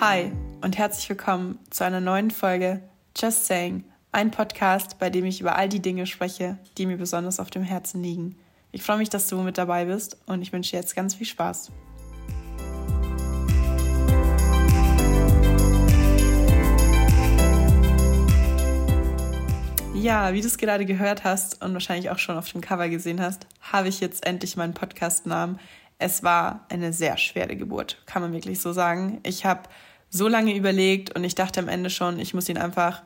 Hi und herzlich willkommen zu einer neuen Folge Just Saying, ein Podcast, bei dem ich über all die Dinge spreche, die mir besonders auf dem Herzen liegen. Ich freue mich, dass du mit dabei bist und ich wünsche dir jetzt ganz viel Spaß. Ja, wie du es gerade gehört hast und wahrscheinlich auch schon auf dem Cover gesehen hast, habe ich jetzt endlich meinen Podcast-Namen. Es war eine sehr schwere Geburt, kann man wirklich so sagen. Ich habe so lange überlegt und ich dachte am Ende schon, ich muss ihn einfach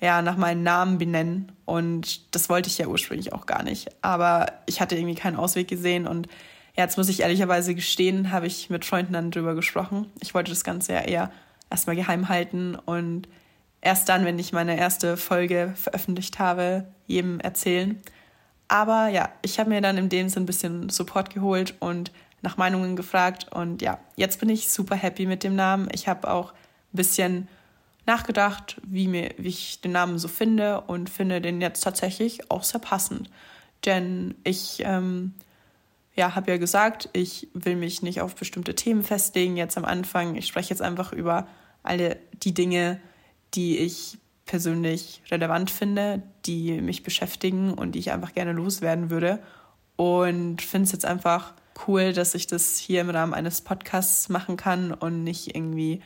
ja, nach meinem Namen benennen. Und das wollte ich ja ursprünglich auch gar nicht. Aber ich hatte irgendwie keinen Ausweg gesehen. Und jetzt muss ich ehrlicherweise gestehen, habe ich mit Freunden dann drüber gesprochen. Ich wollte das Ganze ja eher erstmal geheim halten und erst dann, wenn ich meine erste Folge veröffentlicht habe, jedem erzählen. Aber ja, ich habe mir dann in dem Sinn ein bisschen Support geholt und nach Meinungen gefragt. Und ja, jetzt bin ich super happy mit dem Namen. Ich habe auch ein bisschen nachgedacht, wie, mir, wie ich den Namen so finde und finde den jetzt tatsächlich auch sehr passend. Denn ich ähm, ja, habe ja gesagt, ich will mich nicht auf bestimmte Themen festlegen jetzt am Anfang. Ich spreche jetzt einfach über alle die Dinge, die ich persönlich relevant finde, die mich beschäftigen und die ich einfach gerne loswerden würde. Und finde es jetzt einfach cool, dass ich das hier im Rahmen eines Podcasts machen kann und nicht irgendwie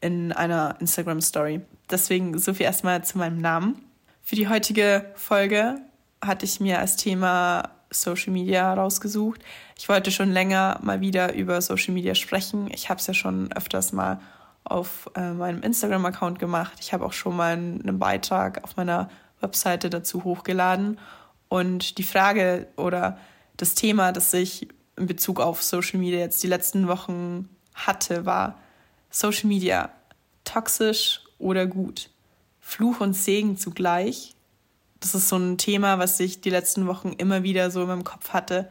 in einer Instagram-Story. Deswegen so viel erstmal zu meinem Namen. Für die heutige Folge hatte ich mir als Thema Social Media rausgesucht. Ich wollte schon länger mal wieder über Social Media sprechen. Ich habe es ja schon öfters mal auf äh, meinem Instagram-Account gemacht. Ich habe auch schon mal einen Beitrag auf meiner Webseite dazu hochgeladen. Und die Frage oder das Thema, das ich in Bezug auf Social Media jetzt die letzten Wochen hatte, war Social Media toxisch oder gut? Fluch und Segen zugleich. Das ist so ein Thema, was ich die letzten Wochen immer wieder so in meinem Kopf hatte.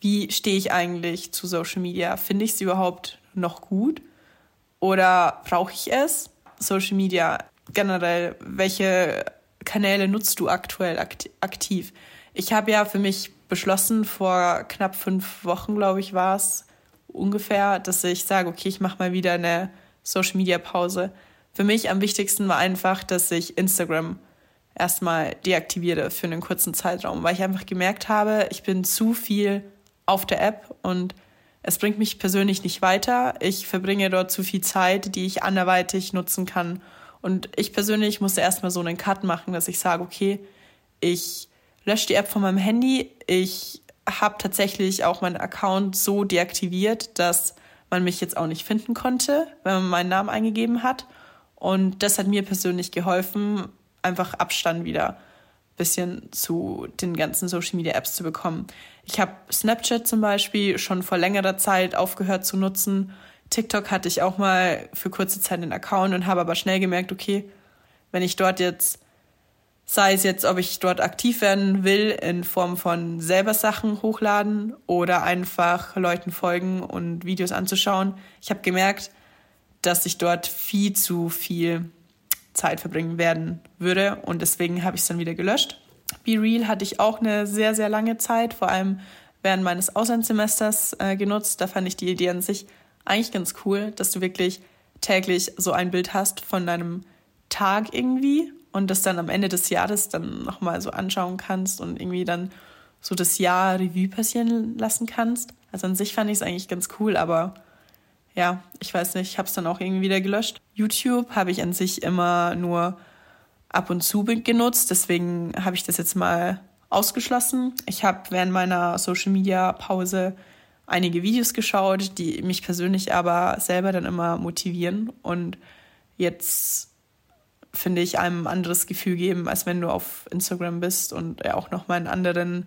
Wie stehe ich eigentlich zu Social Media? Finde ich es überhaupt noch gut? Oder brauche ich es? Social Media generell, welche Kanäle nutzt du aktuell aktiv? Ich habe ja für mich beschlossen, vor knapp fünf Wochen, glaube ich, war es ungefähr, dass ich sage, okay, ich mache mal wieder eine Social Media Pause. Für mich am wichtigsten war einfach, dass ich Instagram erstmal deaktiviere für einen kurzen Zeitraum, weil ich einfach gemerkt habe, ich bin zu viel auf der App und es bringt mich persönlich nicht weiter. Ich verbringe dort zu viel Zeit, die ich anderweitig nutzen kann. Und ich persönlich musste erstmal so einen Cut machen, dass ich sage, okay, ich lösche die App von meinem Handy. Ich habe tatsächlich auch meinen Account so deaktiviert, dass man mich jetzt auch nicht finden konnte, wenn man meinen Namen eingegeben hat. Und das hat mir persönlich geholfen, einfach Abstand wieder bisschen zu den ganzen Social Media Apps zu bekommen. Ich habe Snapchat zum Beispiel schon vor längerer Zeit aufgehört zu nutzen. TikTok hatte ich auch mal für kurze Zeit einen Account und habe aber schnell gemerkt, okay, wenn ich dort jetzt, sei es jetzt, ob ich dort aktiv werden will in Form von selber Sachen hochladen oder einfach Leuten folgen und Videos anzuschauen, ich habe gemerkt, dass ich dort viel zu viel Zeit verbringen werden würde. Und deswegen habe ich es dann wieder gelöscht. Be Real hatte ich auch eine sehr, sehr lange Zeit, vor allem während meines Auslandssemesters äh, genutzt. Da fand ich die Idee an sich eigentlich ganz cool, dass du wirklich täglich so ein Bild hast von deinem Tag irgendwie und das dann am Ende des Jahres dann nochmal so anschauen kannst und irgendwie dann so das Jahr Revue passieren lassen kannst. Also an sich fand ich es eigentlich ganz cool, aber ja, ich weiß nicht, ich habe es dann auch irgendwie wieder gelöscht. YouTube habe ich an sich immer nur ab und zu genutzt, deswegen habe ich das jetzt mal ausgeschlossen. Ich habe während meiner Social Media Pause einige Videos geschaut, die mich persönlich aber selber dann immer motivieren und jetzt finde ich einem ein anderes Gefühl geben, als wenn du auf Instagram bist und ja auch nochmal einen anderen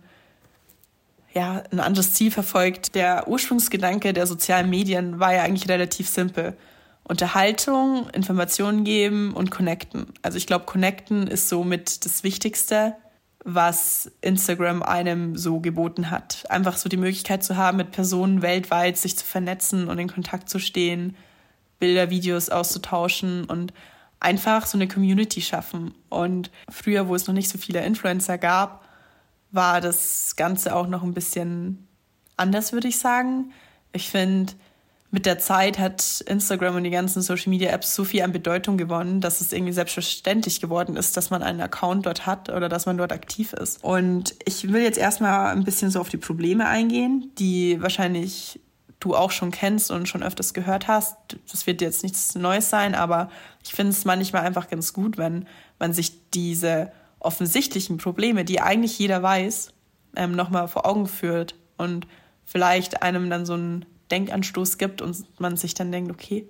ja, ein anderes Ziel verfolgt. Der Ursprungsgedanke der sozialen Medien war ja eigentlich relativ simpel. Unterhaltung, Informationen geben und connecten. Also ich glaube, connecten ist somit das Wichtigste, was Instagram einem so geboten hat. Einfach so die Möglichkeit zu haben, mit Personen weltweit sich zu vernetzen und in Kontakt zu stehen, Bilder, Videos auszutauschen und einfach so eine Community schaffen. Und früher, wo es noch nicht so viele Influencer gab, war das Ganze auch noch ein bisschen anders, würde ich sagen. Ich finde, mit der Zeit hat Instagram und die ganzen Social Media Apps so viel an Bedeutung gewonnen, dass es irgendwie selbstverständlich geworden ist, dass man einen Account dort hat oder dass man dort aktiv ist. Und ich will jetzt erstmal ein bisschen so auf die Probleme eingehen, die wahrscheinlich du auch schon kennst und schon öfters gehört hast. Das wird jetzt nichts Neues sein, aber ich finde es manchmal einfach ganz gut, wenn man sich diese offensichtlichen Probleme, die eigentlich jeder weiß, ähm, nochmal vor Augen führt und vielleicht einem dann so ein Denkanstoß gibt und man sich dann denkt, okay,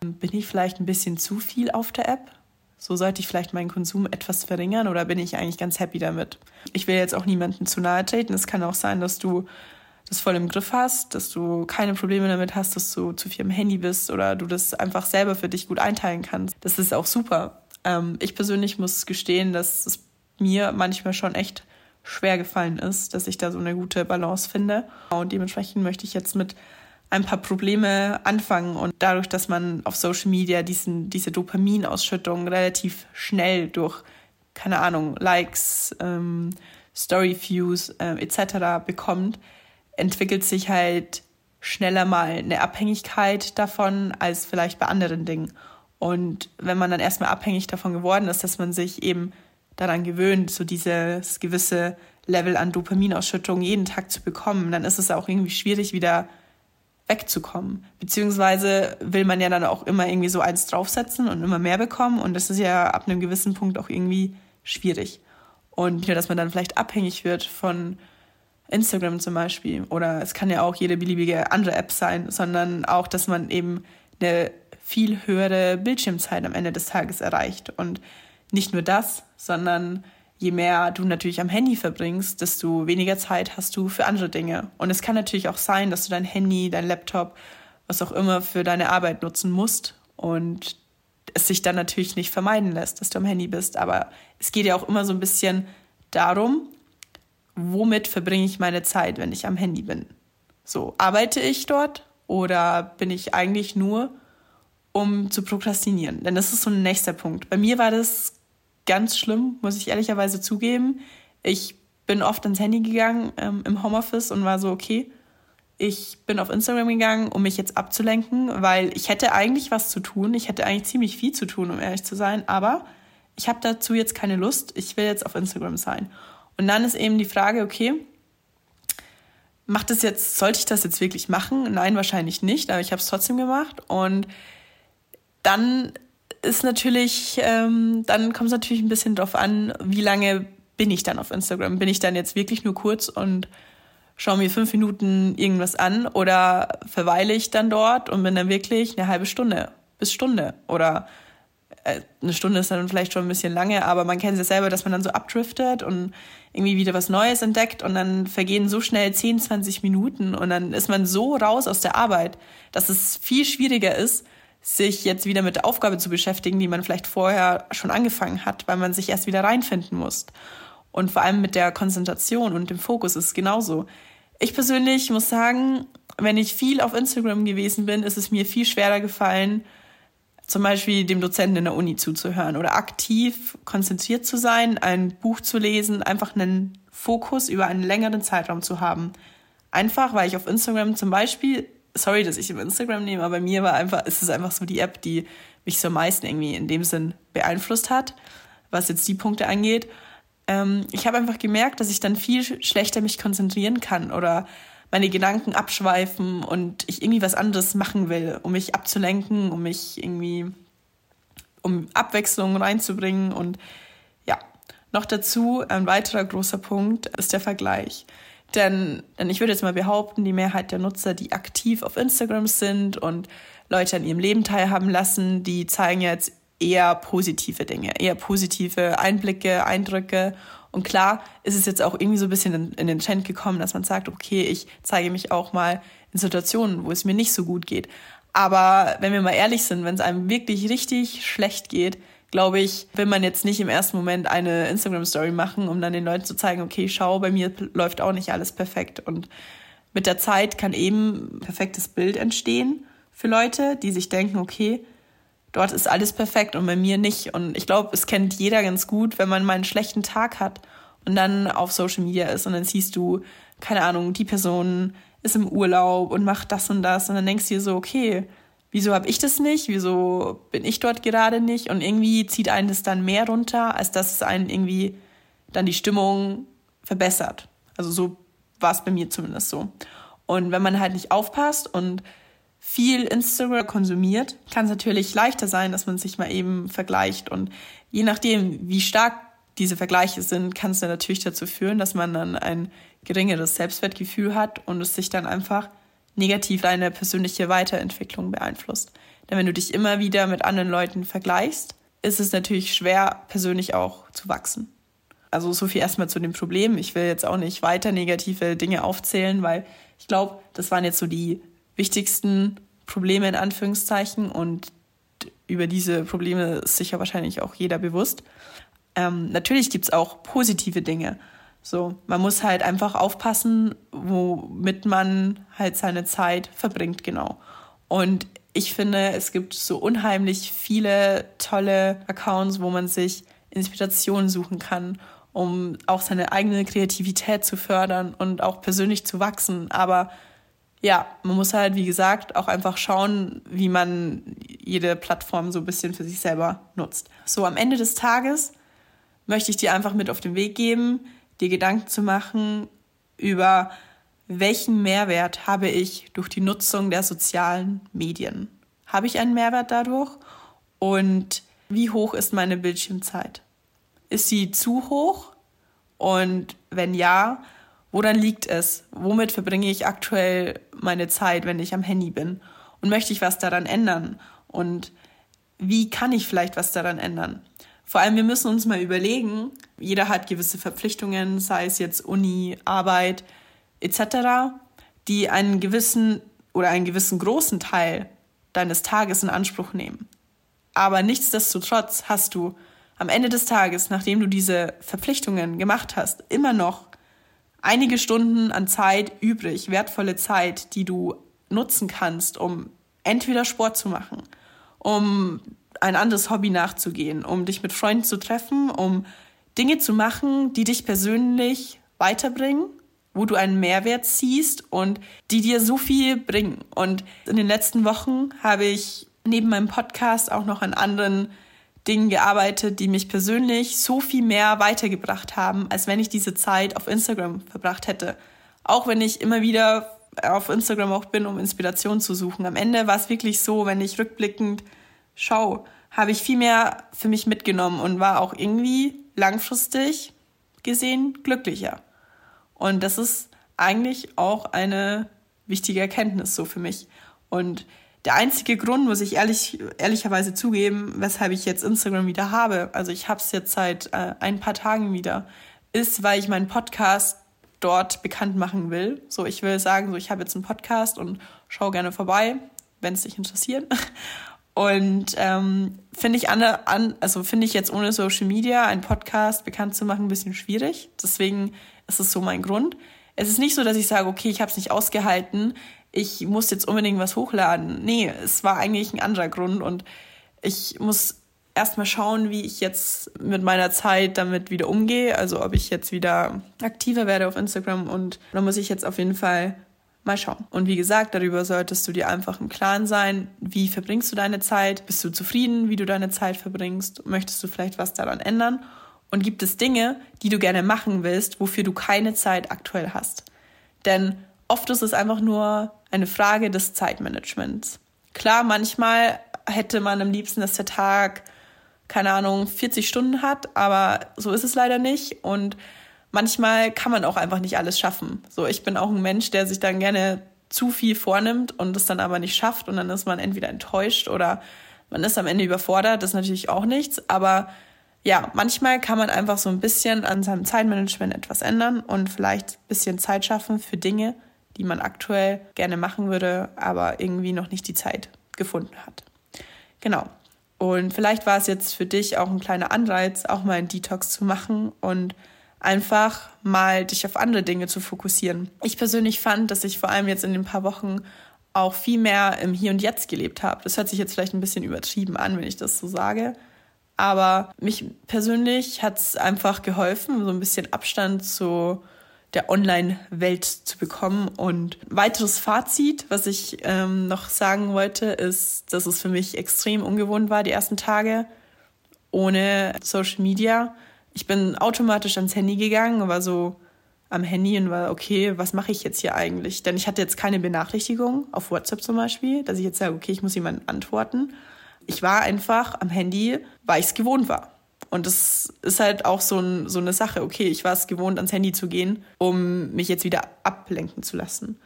bin ich vielleicht ein bisschen zu viel auf der App? So sollte ich vielleicht meinen Konsum etwas verringern oder bin ich eigentlich ganz happy damit? Ich will jetzt auch niemandem zu nahe treten. Es kann auch sein, dass du das voll im Griff hast, dass du keine Probleme damit hast, dass du zu viel am Handy bist oder du das einfach selber für dich gut einteilen kannst. Das ist auch super. Ähm, ich persönlich muss gestehen, dass es mir manchmal schon echt schwer gefallen ist, dass ich da so eine gute Balance finde. Und dementsprechend möchte ich jetzt mit ein paar Probleme anfangen und dadurch, dass man auf Social Media diesen, diese Dopaminausschüttung relativ schnell durch, keine Ahnung, Likes, ähm, Story-Views äh, etc. bekommt, entwickelt sich halt schneller mal eine Abhängigkeit davon als vielleicht bei anderen Dingen. Und wenn man dann erstmal abhängig davon geworden ist, dass man sich eben daran gewöhnt, so dieses gewisse Level an Dopaminausschüttung jeden Tag zu bekommen, dann ist es auch irgendwie schwierig, wieder wegzukommen. Beziehungsweise will man ja dann auch immer irgendwie so eins draufsetzen und immer mehr bekommen. Und das ist ja ab einem gewissen Punkt auch irgendwie schwierig. Und nur, dass man dann vielleicht abhängig wird von Instagram zum Beispiel. Oder es kann ja auch jede beliebige andere App sein, sondern auch, dass man eben eine viel höhere Bildschirmzeit am Ende des Tages erreicht. Und nicht nur das, sondern je mehr du natürlich am Handy verbringst, desto weniger Zeit hast du für andere Dinge. Und es kann natürlich auch sein, dass du dein Handy, dein Laptop, was auch immer für deine Arbeit nutzen musst und es sich dann natürlich nicht vermeiden lässt, dass du am Handy bist. Aber es geht ja auch immer so ein bisschen darum, womit verbringe ich meine Zeit, wenn ich am Handy bin. So, arbeite ich dort oder bin ich eigentlich nur, um zu prokrastinieren? Denn das ist so ein nächster Punkt. Bei mir war das ganz schlimm, muss ich ehrlicherweise zugeben. Ich bin oft ins Handy gegangen ähm, im Homeoffice und war so, okay, ich bin auf Instagram gegangen, um mich jetzt abzulenken, weil ich hätte eigentlich was zu tun. Ich hätte eigentlich ziemlich viel zu tun, um ehrlich zu sein, aber ich habe dazu jetzt keine Lust. Ich will jetzt auf Instagram sein. Und dann ist eben die Frage, okay, macht es jetzt, sollte ich das jetzt wirklich machen? Nein, wahrscheinlich nicht, aber ich habe es trotzdem gemacht. Und dann ist natürlich, ähm, dann kommt es natürlich ein bisschen drauf an, wie lange bin ich dann auf Instagram? Bin ich dann jetzt wirklich nur kurz und schaue mir fünf Minuten irgendwas an oder verweile ich dann dort und bin dann wirklich eine halbe Stunde bis Stunde oder eine Stunde ist dann vielleicht schon ein bisschen lange, aber man kennt es ja selber, dass man dann so abdriftet und irgendwie wieder was Neues entdeckt und dann vergehen so schnell 10, 20 Minuten und dann ist man so raus aus der Arbeit, dass es viel schwieriger ist, sich jetzt wieder mit der Aufgabe zu beschäftigen, die man vielleicht vorher schon angefangen hat, weil man sich erst wieder reinfinden muss. Und vor allem mit der Konzentration und dem Fokus ist es genauso. Ich persönlich muss sagen, wenn ich viel auf Instagram gewesen bin, ist es mir viel schwerer gefallen, zum Beispiel dem Dozenten in der Uni zuzuhören oder aktiv konzentriert zu sein, ein Buch zu lesen, einfach einen Fokus über einen längeren Zeitraum zu haben. Einfach, weil ich auf Instagram zum Beispiel sorry, dass ich im Instagram nehme, aber bei mir war einfach, ist es einfach so die App, die mich so am meisten irgendwie in dem Sinn beeinflusst hat, was jetzt die Punkte angeht. Ähm, ich habe einfach gemerkt, dass ich dann viel schlechter mich konzentrieren kann oder meine Gedanken abschweifen und ich irgendwie was anderes machen will, um mich abzulenken, um mich irgendwie, um Abwechslung reinzubringen und ja. Noch dazu ein weiterer großer Punkt ist der Vergleich. Denn, denn ich würde jetzt mal behaupten, die Mehrheit der Nutzer, die aktiv auf Instagram sind und Leute an ihrem Leben teilhaben lassen, die zeigen jetzt eher positive Dinge, eher positive Einblicke, Eindrücke. Und klar ist es jetzt auch irgendwie so ein bisschen in, in den Trend gekommen, dass man sagt, okay, ich zeige mich auch mal in Situationen, wo es mir nicht so gut geht. Aber wenn wir mal ehrlich sind, wenn es einem wirklich richtig schlecht geht, glaube ich, will man jetzt nicht im ersten Moment eine Instagram-Story machen, um dann den Leuten zu zeigen, okay, schau, bei mir läuft auch nicht alles perfekt. Und mit der Zeit kann eben ein perfektes Bild entstehen für Leute, die sich denken, okay, dort ist alles perfekt und bei mir nicht. Und ich glaube, es kennt jeder ganz gut, wenn man mal einen schlechten Tag hat und dann auf Social Media ist und dann siehst du, keine Ahnung, die Person ist im Urlaub und macht das und das. Und dann denkst du dir so, okay, wieso habe ich das nicht? Wieso bin ich dort gerade nicht? Und irgendwie zieht einen das dann mehr runter, als dass es einen irgendwie dann die Stimmung verbessert. Also so war es bei mir zumindest so. Und wenn man halt nicht aufpasst und viel Instagram konsumiert, kann es natürlich leichter sein, dass man sich mal eben vergleicht. Und je nachdem, wie stark diese Vergleiche sind, kann es dann natürlich dazu führen, dass man dann ein geringeres Selbstwertgefühl hat und es sich dann einfach negativ deine persönliche Weiterentwicklung beeinflusst. Denn wenn du dich immer wieder mit anderen Leuten vergleichst, ist es natürlich schwer, persönlich auch zu wachsen. Also so viel erstmal zu dem Problem. Ich will jetzt auch nicht weiter negative Dinge aufzählen, weil ich glaube, das waren jetzt so die wichtigsten Probleme in Anführungszeichen und über diese Probleme ist sicher wahrscheinlich auch jeder bewusst. Ähm, natürlich gibt es auch positive Dinge. So, man muss halt einfach aufpassen, womit man halt seine Zeit verbringt, genau. Und ich finde, es gibt so unheimlich viele tolle Accounts, wo man sich Inspiration suchen kann, um auch seine eigene Kreativität zu fördern und auch persönlich zu wachsen. Aber ja, man muss halt, wie gesagt, auch einfach schauen, wie man jede Plattform so ein bisschen für sich selber nutzt. So, am Ende des Tages möchte ich dir einfach mit auf den Weg geben, dir Gedanken zu machen über welchen Mehrwert habe ich durch die Nutzung der sozialen Medien? Habe ich einen Mehrwert dadurch? Und wie hoch ist meine Bildschirmzeit? Ist sie zu hoch? Und wenn ja, woran liegt es? Womit verbringe ich aktuell meine Zeit, wenn ich am Handy bin? Und möchte ich was daran ändern? Und wie kann ich vielleicht was daran ändern? Vor allem, wir müssen uns mal überlegen, jeder hat gewisse Verpflichtungen, sei es jetzt Uni, Arbeit etc., die einen gewissen oder einen gewissen großen Teil deines Tages in Anspruch nehmen. Aber nichtsdestotrotz hast du am Ende des Tages, nachdem du diese Verpflichtungen gemacht hast, immer noch einige Stunden an Zeit übrig, wertvolle Zeit, die du nutzen kannst, um entweder Sport zu machen, um ein anderes Hobby nachzugehen, um dich mit Freunden zu treffen, um Dinge zu machen, die dich persönlich weiterbringen, wo du einen Mehrwert siehst und die dir so viel bringen. Und in den letzten Wochen habe ich neben meinem Podcast auch noch an anderen Dingen gearbeitet, die mich persönlich so viel mehr weitergebracht haben, als wenn ich diese Zeit auf Instagram verbracht hätte. Auch wenn ich immer wieder auf Instagram auch bin, um Inspiration zu suchen. Am Ende war es wirklich so, wenn ich rückblickend schau, habe ich viel mehr für mich mitgenommen und war auch irgendwie langfristig gesehen glücklicher. Und das ist eigentlich auch eine wichtige Erkenntnis so für mich. Und der einzige Grund, muss ich ehrlich, ehrlicherweise zugeben, weshalb ich jetzt Instagram wieder habe, also ich habe es jetzt seit äh, ein paar Tagen wieder, ist, weil ich meinen Podcast dort bekannt machen will. So, ich will sagen, so ich habe jetzt einen Podcast und schau gerne vorbei, wenn es dich interessiert. Und ähm, finde ich an, an, also finde ich jetzt ohne Social Media einen Podcast bekannt zu machen ein bisschen schwierig. Deswegen ist es so mein Grund. Es ist nicht so, dass ich sage, okay, ich habe es nicht ausgehalten, ich muss jetzt unbedingt was hochladen. Nee, es war eigentlich ein anderer Grund und ich muss erstmal schauen, wie ich jetzt mit meiner Zeit damit wieder umgehe. Also ob ich jetzt wieder aktiver werde auf Instagram und da muss ich jetzt auf jeden Fall Mal schauen. Und wie gesagt, darüber solltest du dir einfach im Klaren sein, wie verbringst du deine Zeit? Bist du zufrieden, wie du deine Zeit verbringst? Möchtest du vielleicht was daran ändern? Und gibt es Dinge, die du gerne machen willst, wofür du keine Zeit aktuell hast? Denn oft ist es einfach nur eine Frage des Zeitmanagements. Klar, manchmal hätte man am liebsten, dass der Tag, keine Ahnung, 40 Stunden hat, aber so ist es leider nicht. Und manchmal kann man auch einfach nicht alles schaffen. So, ich bin auch ein Mensch, der sich dann gerne zu viel vornimmt und es dann aber nicht schafft und dann ist man entweder enttäuscht oder man ist am Ende überfordert. Das ist natürlich auch nichts, aber ja, manchmal kann man einfach so ein bisschen an seinem Zeitmanagement etwas ändern und vielleicht ein bisschen Zeit schaffen für Dinge, die man aktuell gerne machen würde, aber irgendwie noch nicht die Zeit gefunden hat. Genau. Und vielleicht war es jetzt für dich auch ein kleiner Anreiz, auch mal einen Detox zu machen und einfach mal dich auf andere Dinge zu fokussieren. Ich persönlich fand, dass ich vor allem jetzt in den paar Wochen auch viel mehr im Hier und Jetzt gelebt habe. Das hört sich jetzt vielleicht ein bisschen übertrieben an, wenn ich das so sage. Aber mich persönlich hat es einfach geholfen, so ein bisschen Abstand zu der Online-Welt zu bekommen. Und weiteres Fazit, was ich ähm, noch sagen wollte, ist, dass es für mich extrem ungewohnt war, die ersten Tage ohne Social Media. Ich bin automatisch ans Handy gegangen, war so am Handy und war, okay, was mache ich jetzt hier eigentlich? Denn ich hatte jetzt keine Benachrichtigung auf WhatsApp zum Beispiel, dass ich jetzt sage, okay, ich muss jemandem antworten. Ich war einfach am Handy, weil ich es gewohnt war. Und das ist halt auch so, ein, so eine Sache. Okay, ich war es gewohnt, ans Handy zu gehen, um mich jetzt wieder ablenken zu lassen.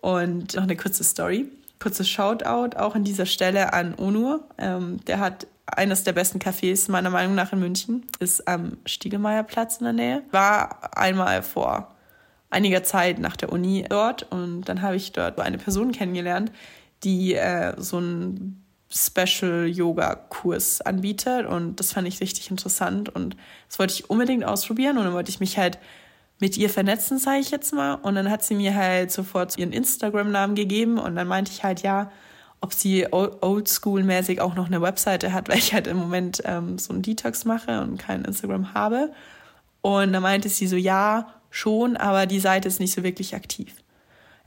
Und noch eine kurze Story. Kurzes Shoutout auch an dieser Stelle an Onur. Ähm, der hat eines der besten Cafés meiner Meinung nach in München, ist am Stiegelmeierplatz in der Nähe. War einmal vor einiger Zeit nach der Uni dort und dann habe ich dort eine Person kennengelernt, die äh, so einen Special-Yoga-Kurs anbietet und das fand ich richtig interessant und das wollte ich unbedingt ausprobieren und dann wollte ich mich halt mit ihr vernetzen, sage ich jetzt mal. Und dann hat sie mir halt sofort ihren Instagram-Namen gegeben und dann meinte ich halt, ja, ob sie oldschool-mäßig auch noch eine Webseite hat, weil ich halt im Moment ähm, so einen Detox mache und kein Instagram habe. Und da meinte sie so, ja, schon, aber die Seite ist nicht so wirklich aktiv.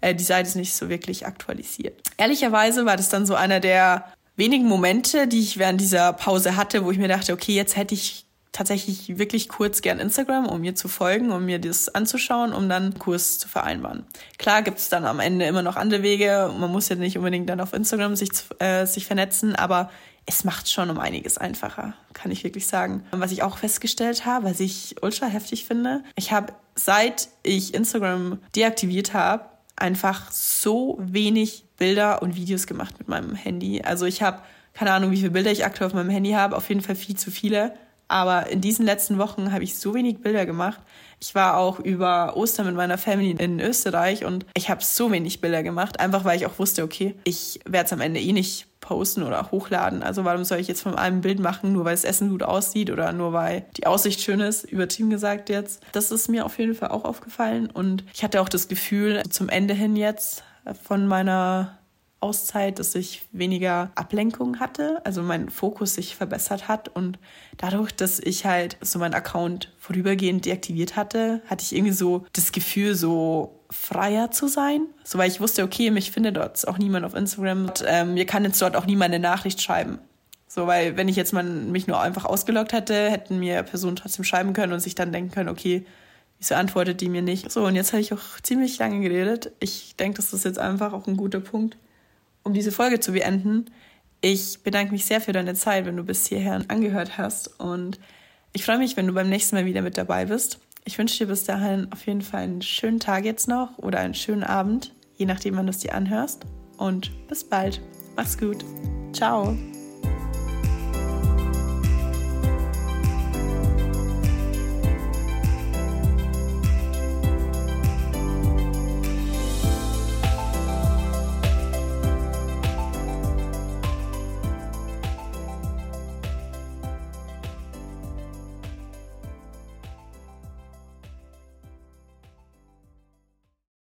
Äh, die Seite ist nicht so wirklich aktualisiert. Ehrlicherweise war das dann so einer der wenigen Momente, die ich während dieser Pause hatte, wo ich mir dachte, okay, jetzt hätte ich tatsächlich wirklich kurz gern Instagram, um mir zu folgen, um mir das anzuschauen, um dann einen Kurs zu vereinbaren. Klar gibt es dann am Ende immer noch andere Wege. Man muss ja nicht unbedingt dann auf Instagram sich, äh, sich vernetzen, aber es macht schon um einiges einfacher, kann ich wirklich sagen. Und was ich auch festgestellt habe, was ich ultra heftig finde, ich habe seit ich Instagram deaktiviert habe, einfach so wenig Bilder und Videos gemacht mit meinem Handy. Also ich habe keine Ahnung, wie viele Bilder ich aktuell auf meinem Handy habe, auf jeden Fall viel zu viele. Aber in diesen letzten Wochen habe ich so wenig Bilder gemacht. Ich war auch über Ostern mit meiner Family in Österreich und ich habe so wenig Bilder gemacht, einfach weil ich auch wusste, okay, ich werde es am Ende eh nicht posten oder hochladen. Also warum soll ich jetzt von einem Bild machen, nur weil das Essen gut aussieht oder nur weil die Aussicht schön ist, übertrieben gesagt jetzt. Das ist mir auf jeden Fall auch aufgefallen und ich hatte auch das Gefühl, zum Ende hin jetzt von meiner Auszeit, dass ich weniger Ablenkung hatte, also mein Fokus sich verbessert hat und dadurch, dass ich halt so meinen Account vorübergehend deaktiviert hatte, hatte ich irgendwie so das Gefühl, so freier zu sein, so weil ich wusste, okay, mich findet dort auch niemand auf Instagram, und, ähm, mir kann jetzt dort auch niemand eine Nachricht schreiben. So, weil wenn ich jetzt mal mich nur einfach ausgeloggt hätte, hätten mir Personen trotzdem schreiben können und sich dann denken können, okay, wieso antwortet die mir nicht? So, und jetzt habe ich auch ziemlich lange geredet. Ich denke, das ist jetzt einfach auch ein guter Punkt, um diese Folge zu beenden, ich bedanke mich sehr für deine Zeit, wenn du bis hierher angehört hast. Und ich freue mich, wenn du beim nächsten Mal wieder mit dabei bist. Ich wünsche dir bis dahin auf jeden Fall einen schönen Tag jetzt noch oder einen schönen Abend, je nachdem, wann du es dir anhörst. Und bis bald. Mach's gut. Ciao.